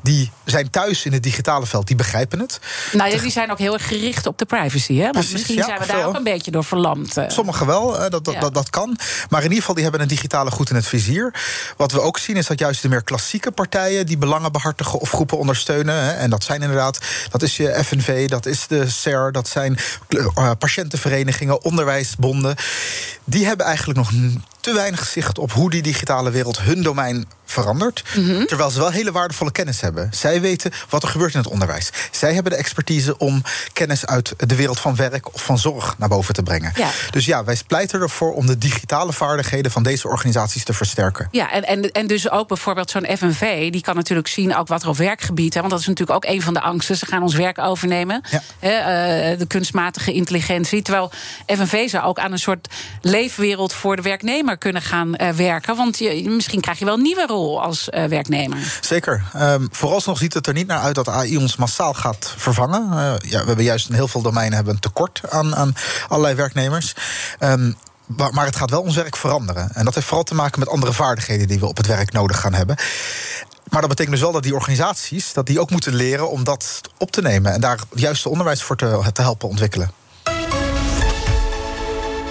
die zijn thuis in het digitale veld, die begrijpen het. nou, ja, die zijn ook heel erg gericht op de privacy. Hè? Want Precies, misschien ja, zijn we veel. daar ook een beetje door verlamd. eh. Sommigen wel, eh, dat, dat, Ja. dat, dat kan. Maar in ieder geval, die hebben een digitale goed in het vizier. Wat we ook zien is dat juist de meer klassieke partijen... die belangen behartigen of groepen ondersteunen... Hè, en dat zijn inderdaad, dat is je FNV, dat is de SER... dat zijn eh, patiëntenverenigingen, onderwijsbonden... die hebben eigenlijk nog te weinig zicht op hoe die digitale wereld hun domein verandert. Mhm. Terwijl ze wel hele waardevolle kennis hebben. Zij weten wat er gebeurt in het onderwijs. Zij hebben de expertise om kennis uit de wereld van werk of van zorg naar boven te brengen. Ja. Dus ja, wij pleiten ervoor om de digitale vaardigheden van deze organisaties te versterken. Ja, en, en, en dus ook bijvoorbeeld zo'n FNV, die kan natuurlijk zien ook wat er op werkgebied. Hè, want dat is natuurlijk ook een van de angsten. Ze gaan ons werk overnemen. Ja. Hè, eh, de kunstmatige intelligentie. Terwijl FNV zou ook aan een soort leefwereld voor de werknemer kunnen gaan eh, werken. Want je, misschien krijg je wel een nieuwe rol als eh, werknemer. Zeker. Ehm, vooralsnog ziet het er niet naar uit dat AI ons massaal gaat vervangen. Eh, ja, we hebben juist in heel veel domeinen hebben een tekort aan, aan allerlei werknemers. Ehm, maar het gaat wel ons werk veranderen. En dat heeft vooral te maken met andere vaardigheden die we op het werk nodig gaan hebben. Maar dat betekent dus wel dat die organisaties dat die ook moeten leren om dat op te nemen en daar het juiste onderwijs voor te helpen ontwikkelen.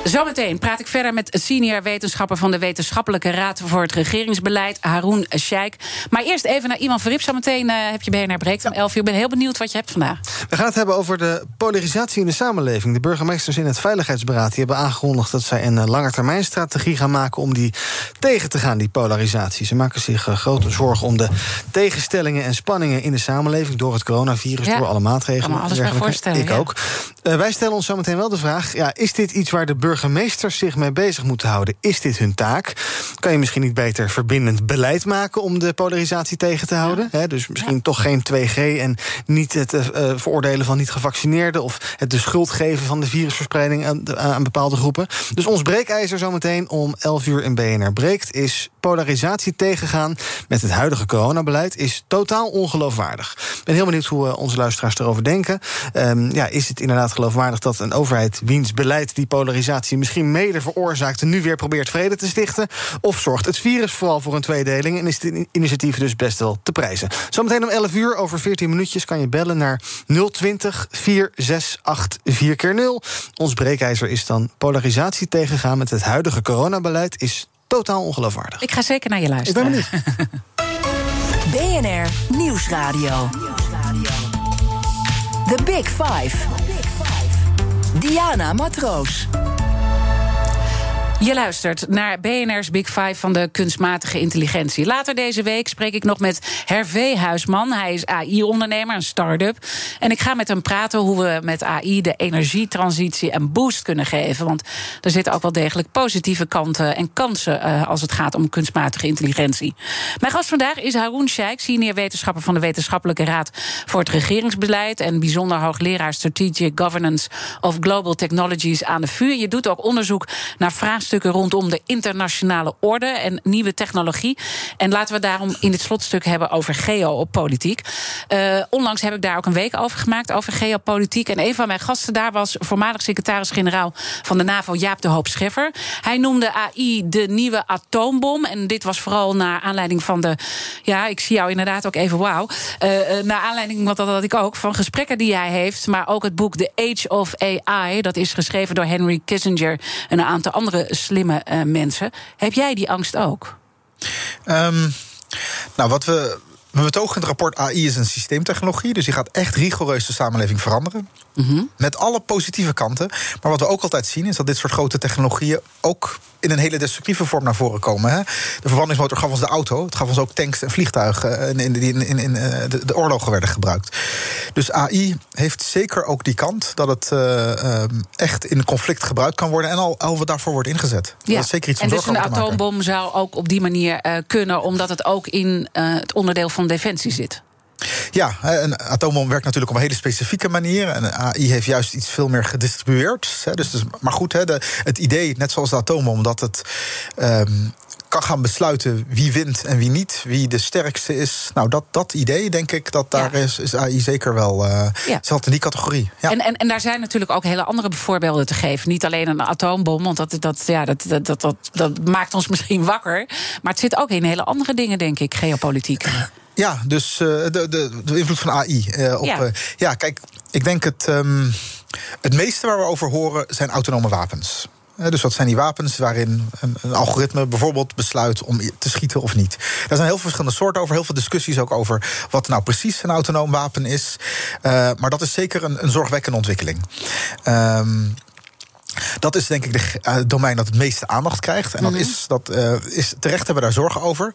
Zometeen praat ik verder met senior wetenschapper van de Wetenschappelijke Raad voor het Regeringsbeleid, Haroon Sheikh. Maar eerst even naar Iman Verrips. Zometeen eh, heb je BNR Breekt om 11 uur. Ik ben heel benieuwd wat je hebt vandaag. We gaan het hebben over de polarisatie in de samenleving. De burgemeesters in het Veiligheidsberaad die hebben aangekondigd dat zij een eh, langetermijnstrategie gaan maken om die tegen te gaan, die polarisatie. Ze maken zich eh, grote zorgen om de tegenstellingen en spanningen in de samenleving door het coronavirus, Ja, door alle maatregelen. kan me alles bij voorstellen, Ik ja. ook. Eh, wij stellen ons zometeen wel de vraag: ja, is dit iets waar de burgemeesters zich mee bezig moeten houden? Is dit hun taak? Kan je misschien niet beter verbindend beleid maken om de polarisatie tegen te houden? Dus misschien toch geen 2G en niet het eh, eh, veroordelen van niet-gevaccineerden of het de schuld geven van de virusverspreiding aan, de- aan bepaalde groepen. Dus ons breekijzer zometeen om 11 uur in BNR breekt is polarisatie tegengaan met het huidige coronabeleid is totaal ongeloofwaardig. Ik ben heel benieuwd hoe onze luisteraars erover denken. Ehm, ja, is het inderdaad geloofwaardig dat een overheid wiens beleid die polarisatie misschien mede veroorzaakt nu weer probeert vrede te stichten? Of zorgt het virus vooral voor een tweedeling en is dit initiatief dus best wel te prijzen? Zometeen om 11 uur, over 14 minuutjes, kan je bellen naar 020 468 4 keer 0 Ons breekijzer is dan polarisatie tegengaan met het huidige coronabeleid is totaal ongeloofwaardig. Ik ga zeker naar je Ik luisteren. ben benieuwd. BNR Nieuwsradio. The Big Five. Diana Matroos. Je luistert naar BNR's Big Five van de kunstmatige intelligentie. Later deze week spreek ik nog met Hervé Huisman. Hij is AI-ondernemer, een start-up. En ik ga met hem praten hoe we met AI de energietransitie een boost kunnen geven. Want er zitten ook wel degelijk positieve kanten en kansen eh, als het gaat om kunstmatige intelligentie. Mijn gast vandaag is Haroon Sheikh, senior wetenschapper van de Wetenschappelijke Raad voor het Regeringsbeleid. En bijzonder hoogleraar Strategic Governance of Global Technologies aan de VU. Je doet ook onderzoek naar vraagstukken rondom de internationale orde en nieuwe technologie. En laten we daarom in dit slotstuk hebben over geopolitiek. Eh, onlangs heb ik daar ook een week over gemaakt, over geopolitiek. En een van mijn gasten daar was voormalig secretaris-generaal van de NAVO, Jaap de Hoop Scheffer. Hij noemde AI de nieuwe atoombom. En dit was vooral naar aanleiding van de. Ja, ik zie jou inderdaad ook even wauw. Eh, naar aanleiding, want dat had ik ook, van gesprekken die hij heeft. Maar ook het boek The Age of AI. Dat is geschreven door Henry Kissinger en een aantal andere slimme eh, mensen. Heb jij die angst ook? Um, nou, wat we. We betogen in het rapport AI is een systeemtechnologie, dus die gaat echt rigoureus de samenleving veranderen. Mm Met alle positieve kanten. Maar wat we ook altijd zien is dat dit soort grote technologieën ook in een hele destructieve vorm naar voren komen. Hè? De verbrandingsmotor gaf ons de auto. Het gaf ons ook tanks en vliegtuigen die in, in, in, eh, de, de, oorlogen werden gebruikt. Dus AI heeft zeker ook die kant dat het uh, echt in conflict gebruikt kan worden. En al, al daarvoor wordt ingezet. Ja. Dat is zeker iets En dus een atoombom zou ook op die manier uh, kunnen, omdat het ook in het onderdeel van defensie zit. Ja, een atoombom werkt natuurlijk op een hele specifieke manier. En AI heeft juist iets veel meer gedistribueerd. Dus, dus, maar goed, de, het idee, net zoals de atoombom, dat het. Um, kan gaan besluiten wie wint en wie niet, wie de sterkste is. Nou, dat, dat idee, denk ik, dat daar is, is AI zeker wel. Uh, ja. Zat in die categorie. Ja. En, en, en daar zijn natuurlijk ook hele andere voorbeelden te geven. Niet alleen een atoombom, want dat, dat, ja, dat, dat, dat, dat maakt ons misschien wakker. Maar het zit ook in hele andere dingen, denk ik, geopolitiek. Ja, dus uh, de, de, de invloed van AI. Uh, op, ja. ja. kijk, ik denk het. Um, het meeste waar we over horen zijn autonome wapens. Dus wat zijn die wapens waarin een, een, algoritme bijvoorbeeld besluit om te schieten of niet? Er zijn heel veel verschillende soorten over, heel veel discussies ook over wat nou precies een autonoom wapen is. Uh, maar dat is zeker een, een zorgwekkende ontwikkeling. Um, dat is denk ik de uh, domein dat het meeste aandacht krijgt. En dat, -hmm. is, dat uh, is terecht hebben we daar zorgen over.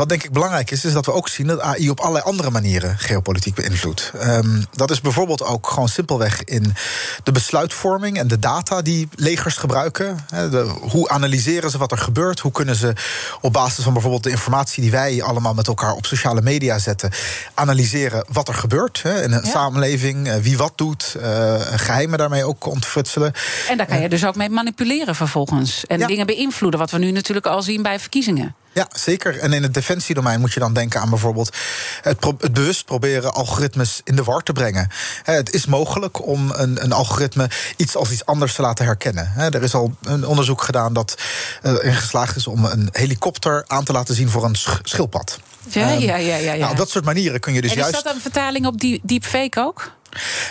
Wat denk ik belangrijk is, is dat we ook zien dat AI op allerlei andere manieren geopolitiek beïnvloedt. Um, dat is bijvoorbeeld ook gewoon simpelweg in de besluitvorming en de data die legers gebruiken. De, hoe analyseren ze wat er gebeurt? Hoe kunnen ze op basis van bijvoorbeeld de informatie die wij allemaal met elkaar op sociale media zetten, analyseren wat er gebeurt in een ja. samenleving, wie wat doet, uh, geheimen daarmee ook ontfutselen. En daar kan je dus ook mee manipuleren vervolgens en ja. dingen beïnvloeden, wat we nu natuurlijk al zien bij verkiezingen. Ja, zeker. En in het defensiedomein moet je dan denken aan bijvoorbeeld het, pro het bewust proberen algoritmes in de war te brengen. Het is mogelijk om een, een algoritme iets als iets anders te laten herkennen. Er is al een onderzoek gedaan dat erin geslaagd is om een helikopter aan te laten zien voor een schildpad. Ja, ja, ja, ja, ja. Nou, op dat soort manieren kun je dus en juist. Is dat een vertaling op die deepfake ook?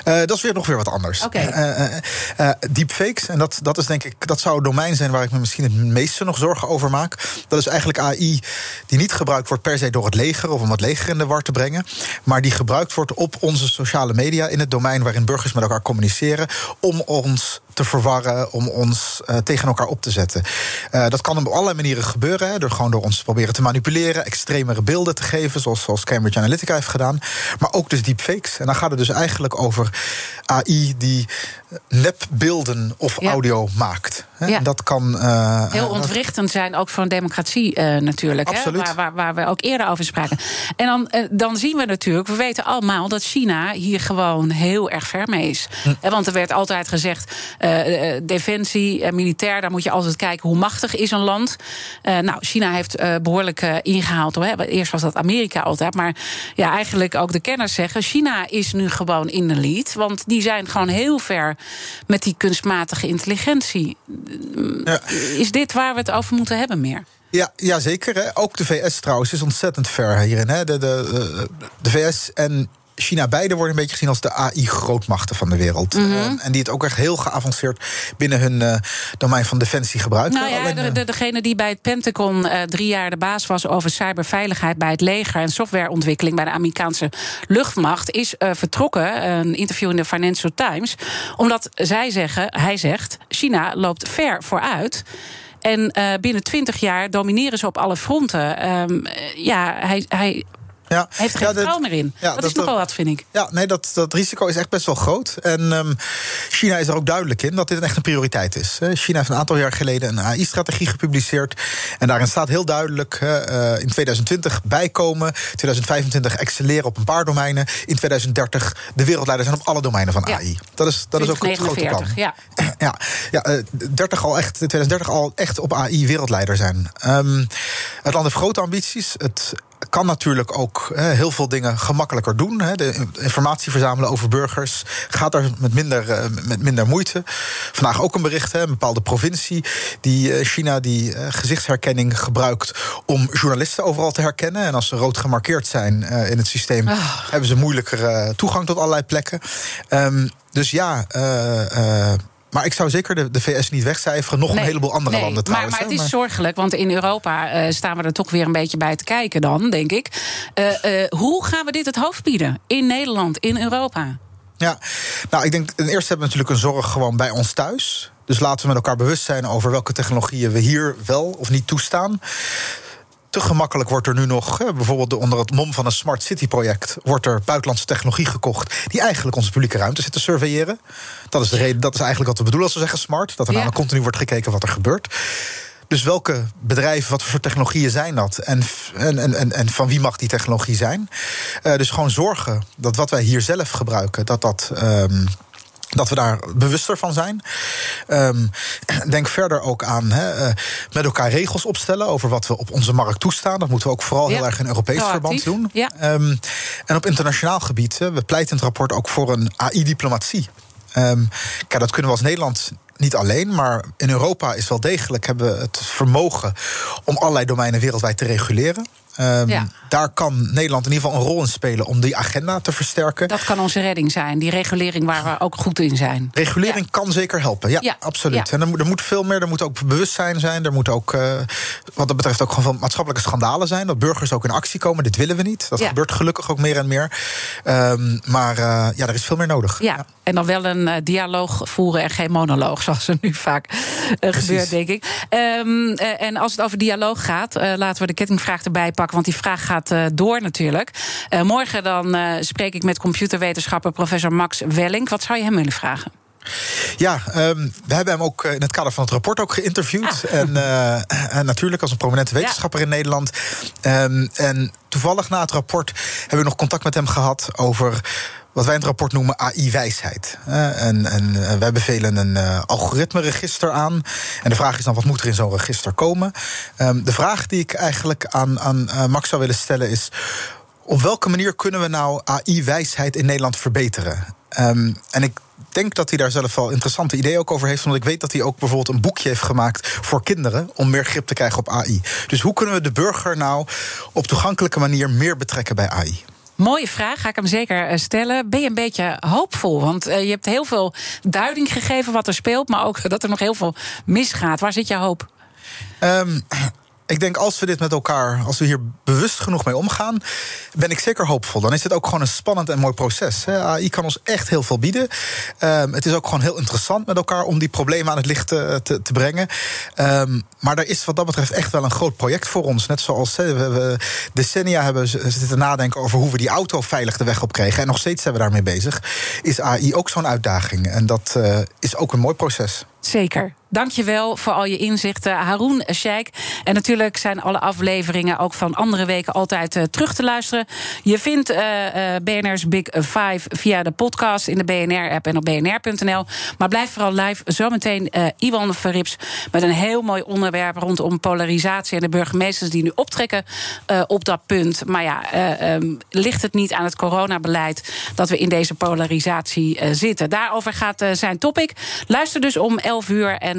Uh, dat is weer nog weer wat anders. Okay. Uh, uh, deepfakes, en dat, dat is denk ik, dat zou een domein zijn waar ik me misschien het meeste nog zorgen over maak. Dat is eigenlijk AI die niet gebruikt wordt per se door het leger of om het leger in de war te brengen, maar die gebruikt wordt op onze sociale media in het domein waarin burgers met elkaar communiceren om ons te verwarren, om ons tegen elkaar op te zetten. Dat kan op allerlei manieren gebeuren, hè, door gewoon door ons te proberen te manipuleren, extremere beelden te geven, zoals, zoals Cambridge Analytica heeft gedaan, maar ook dus deepfakes. En dan gaat het dus eigenlijk over AI die nepbeelden of Ja. audio maakt. Hè. Ja. Dat kan. uh, Heel ontwrichtend zijn, ook voor een democratie eh, natuurlijk. Hè? Waar, waar, waar we ook eerder over spraken. En dan, eh, dan zien we natuurlijk, we weten allemaal dat China hier gewoon heel erg ver mee is. Hm. Want er werd altijd gezegd: eh, eh, defensie, eh, militair, daar moet je altijd kijken hoe machtig is een land. Eh, nou, China heeft eh, behoorlijk eh, ingehaald. Hoor. Hè. Eerst was dat Amerika altijd. Maar ja, eigenlijk ook de kenners zeggen: China is nu gewoon in de lead. Want die zijn gewoon heel ver met die kunstmatige intelligentie. Ja. Is dit waar we het over moeten hebben meer? Ja, ja zeker. Hè. Ook de VS trouwens is ontzettend ver hierin. Hè. De, de, de, de VS en China beide worden een beetje gezien als de AI-grootmachten van de wereld. Mhm. Eh, en die het ook echt heel geavanceerd binnen hun eh, domein van defensie gebruiken. Nou ja, Alleen, de, eh, de- degene die bij het Pentagon eh, drie jaar de baas was over cyberveiligheid bij het leger en softwareontwikkeling bij de Amerikaanse luchtmacht, is vertrokken. Een interview in de Financial Times. Omdat zij zeggen, hij zegt, China loopt ver vooruit. En binnen twintig jaar domineren ze op alle fronten. Ehm, eh, ja, hij, hij ja. heeft er geen Ja, vertrouwen meer in. ja, dat, is nogal wat, vind ik. Ja, nee, dat, dat risico is echt best wel groot. En ehm, China is er ook duidelijk in dat dit echt een prioriteit is. China heeft een aantal jaar geleden een AI-strategie gepubliceerd. En daarin staat heel duidelijk eh, in 2020 bijkomen, 2025 excelleren op een paar domeinen, in 2030 de wereldleider zijn op alle domeinen van Ja. AI. Dat is, dat is ook het grote plan. 2049, ja. Ja, ja eh, 30 al echt, 2030 al echt op AI wereldleider zijn. Ehm, het land heeft grote ambities. Het kan natuurlijk ook heel veel dingen gemakkelijker doen. De informatie verzamelen over burgers gaat er met minder, eh, met minder moeite. Vandaag ook een bericht, hè, een bepaalde provincie die eh, China die eh, gezichtsherkenning gebruikt om journalisten overal te herkennen. En als ze rood gemarkeerd zijn in het systeem, hebben ze moeilijker toegang tot allerlei plekken. Ehm, dus ja, maar ik zou zeker de, de VS niet wegcijferen. Nog Nee, een heleboel andere nee, landen trouwens. Maar, maar het is zorgelijk, want in Europa eh, staan we er toch weer een beetje bij te kijken dan, denk ik. Eh, eh, hoe gaan we dit het hoofd bieden? In Nederland, in Europa? Ja, nou, ik denk ten eerste hebben we natuurlijk een zorg gewoon bij ons thuis. Dus laten we met elkaar bewust zijn over welke technologieën we hier wel of niet toestaan. Te gemakkelijk wordt er nu nog, bijvoorbeeld onder het mom van een Smart City project, wordt er buitenlandse technologie gekocht die eigenlijk onze publieke ruimte zit te surveilleren. Dat is, de reden, dat is eigenlijk wat we bedoelen als we zeggen smart. Dat er Ja. namelijk continu wordt gekeken wat er gebeurt. Dus welke bedrijven, wat voor technologieën zijn dat? En, en, en, en, en van wie mag die technologie zijn? Eh, dus gewoon zorgen dat wat wij hier zelf gebruiken, dat dat. ehm, dat we daar bewuster van zijn. Ehm, denk verder ook aan hè, eh, met elkaar regels opstellen over wat we op onze markt toestaan. Dat moeten we ook vooral Ja, heel erg in Europees proactief. verband doen. Ja. Ehm, en op internationaal gebied, hè, we pleiten in het rapport ook voor een AI-diplomatie. Ehm, kijk, dat kunnen we als Nederland niet alleen, maar in Europa is wel degelijk hebben we het vermogen om allerlei domeinen wereldwijd te reguleren. Ja. Daar kan Nederland in ieder geval een rol in spelen om die agenda te versterken. Dat kan onze redding zijn, die regulering waar we ook goed in zijn. Regulering kan zeker helpen, ja, Ja, absoluut. ja. En er moet, er moet veel meer, er moet ook bewustzijn zijn. Er moet ook, eh, wat dat betreft, ook gewoon veel maatschappelijke schandalen zijn. Dat burgers ook in actie komen. Dit willen we niet. Dat gebeurt gelukkig ook meer en meer. Ehm, maar eh, ja, er is veel meer nodig. Ja, en dan wel een eh, dialoog voeren en geen monoloog, zoals er nu vaak gebeurt, denk ik. Ehm, eh, en als het over dialoog gaat, laten we de kettingvraag erbij pakken, want die vraag gaat eh, door natuurlijk. Eh, morgen dan eh, spreek ik met computerwetenschapper professor Max Welling. Wat zou je hem willen vragen? Ja, ehm, we hebben hem ook in het kader van het rapport ook geïnterviewd. En, eh, en natuurlijk als een prominente wetenschapper in Nederland. Ehm, en toevallig na het rapport hebben we nog contact met hem gehad over wat wij in het rapport noemen AI-wijsheid. En en eh, wij bevelen een eh algoritmeregister aan. En de vraag is dan, wat moet er in zo'n register komen? Ehm, de vraag die ik eigenlijk aan, aan eh, Max zou willen stellen is... op welke manier kunnen we nou AI-wijsheid in Nederland verbeteren? Ehm, en ik denk dat hij daar zelf wel interessante ideeën ook over heeft. Omdat ik weet dat hij ook bijvoorbeeld een boekje heeft gemaakt voor kinderen. om meer grip te krijgen op AI. Dus hoe kunnen we de burger nou op toegankelijke manier meer betrekken bij AI? Mooie vraag, ga ik hem zeker eh, stellen. Ben je een beetje hoopvol? Want eh, je hebt heel veel duiding gegeven wat er speelt, maar ook dat er nog heel veel misgaat. Waar zit je hoop? Ehm, ik denk als we dit met elkaar, als we hier bewust genoeg mee omgaan, ben ik zeker hoopvol. Dan is dit ook gewoon een spannend en mooi proces. AI kan ons echt heel veel bieden. Ehm, het is ook gewoon heel interessant met elkaar om die problemen aan het licht te, te, te brengen. Ehm, maar er is wat dat betreft echt wel een groot project voor ons. Net zoals we, we decennia hebben zitten nadenken over hoe we die auto veilig de weg op kregen. En nog steeds zijn we daarmee bezig. Is AI ook zo'n uitdaging? En dat eh, is ook een mooi proces. Zeker. Dankjewel voor al je inzichten, Haroon Sheikh. En natuurlijk zijn alle afleveringen ook van andere weken altijd eh, terug te luisteren. Je vindt eh, eh, BNR's Big Five via de podcast in de BNR-app en op bnr.nl. Maar blijf vooral live. Zometeen Iwan Verrips met een heel mooi onderwerp rondom polarisatie en de burgemeesters die nu optrekken op dat punt. Maar ja, ehm, ligt het niet aan het coronabeleid dat we in deze polarisatie zitten? Daarover gaat zijn topic. Luister dus om 11 uur en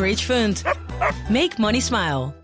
Bridgefund. Make money smile.